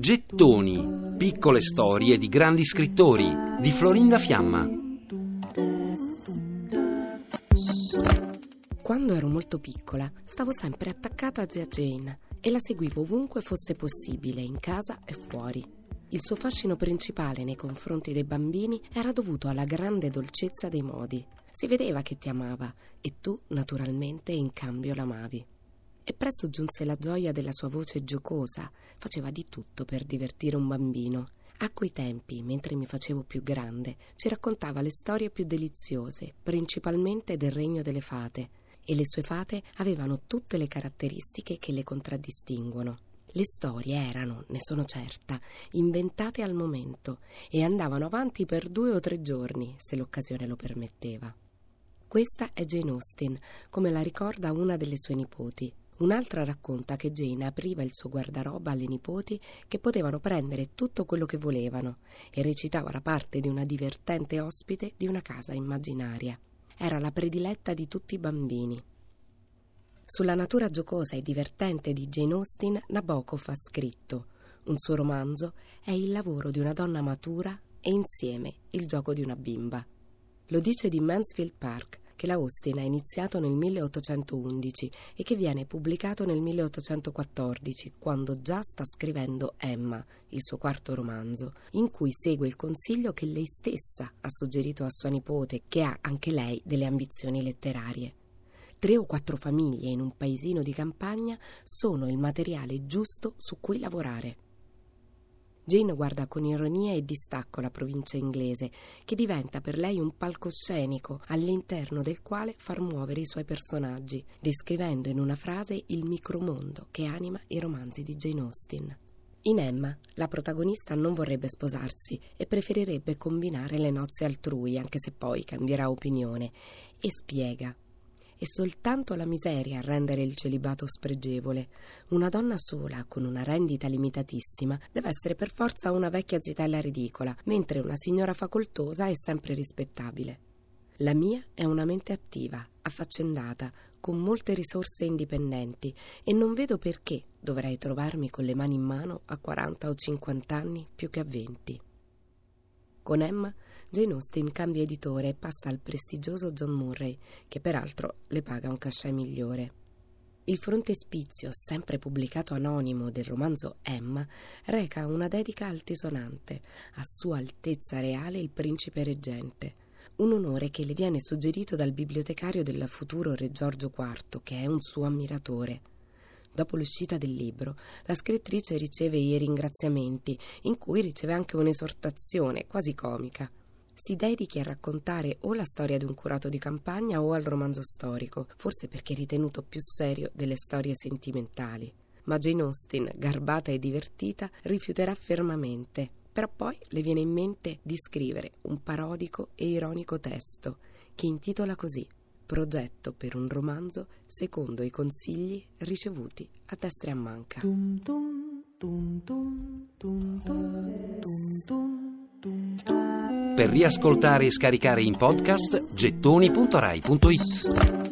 Gettoni, piccole storie di grandi scrittori di Florinda Fiamma. Quando ero molto piccola, stavo sempre attaccata a zia Jane e la seguivo ovunque fosse possibile, in casa e fuori. Il suo fascino principale nei confronti dei bambini era dovuto alla grande dolcezza dei modi. Si vedeva che ti amava e tu, naturalmente, in cambio l'amavi. E presto giunse la gioia della sua voce giocosa. Faceva di tutto per divertire un bambino. A quei tempi, mentre mi facevo più grande, ci raccontava le storie più deliziose, principalmente del regno delle fate, e le sue fate avevano tutte le caratteristiche che le contraddistinguono. Le storie erano, ne sono certa, inventate al momento e andavano avanti per due o tre giorni, se l'occasione lo permetteva. Questa è Jane Austen, come la ricorda una delle sue nipoti. Un'altra racconta che Jane apriva il suo guardaroba alle nipoti che potevano prendere tutto quello che volevano e recitava la parte di una divertente ospite di una casa immaginaria. Era la prediletta di tutti i bambini. Sulla natura giocosa e divertente di Jane Austen, Nabokov ha scritto: Un suo romanzo è il lavoro di una donna matura e insieme il gioco di una bimba. Lo dice di Mansfield Park, che la Austin ha iniziato nel 1811 e che viene pubblicato nel 1814, quando già sta scrivendo Emma, il suo quarto romanzo, in cui segue il consiglio che lei stessa ha suggerito a sua nipote, che ha anche lei delle ambizioni letterarie. Tre o quattro famiglie in un paesino di campagna sono il materiale giusto su cui lavorare. Jane guarda con ironia e distacco la provincia inglese, che diventa per lei un palcoscenico all'interno del quale far muovere i suoi personaggi, descrivendo in una frase il micromondo che anima i romanzi di Jane Austen. In Emma, la protagonista non vorrebbe sposarsi e preferirebbe combinare le nozze altrui, anche se poi cambierà opinione, e spiega è soltanto la miseria a rendere il celibato spregevole. Una donna sola, con una rendita limitatissima, deve essere per forza una vecchia zitella ridicola, mentre una signora facoltosa è sempre rispettabile. La mia è una mente attiva, affaccendata, con molte risorse indipendenti e non vedo perché dovrei trovarmi con le mani in mano a 40 o 50 anni più che a 20. Con Emma, Jane Austen cambia editore e passa al prestigioso John Murray, che peraltro le paga un cachet migliore. Il frontespizio, sempre pubblicato anonimo, del romanzo Emma, reca una dedica altisonante a Sua Altezza Reale il Principe Reggente, un onore che le viene suggerito dal bibliotecario del futuro Re Giorgio IV, che è un suo ammiratore. Dopo l'uscita del libro, la scrittrice riceve i ringraziamenti, in cui riceve anche un'esortazione quasi comica. Si dedichi a raccontare o la storia di un curato di campagna o al romanzo storico, forse perché ritenuto più serio delle storie sentimentali. Ma Jane Austen, garbata e divertita, rifiuterà fermamente. Però poi le viene in mente di scrivere un parodico e ironico testo che intitola così progetto per un romanzo secondo i consigli ricevuti a destra e a manca. Per riascoltare e scaricare in podcast gettoni.rai.it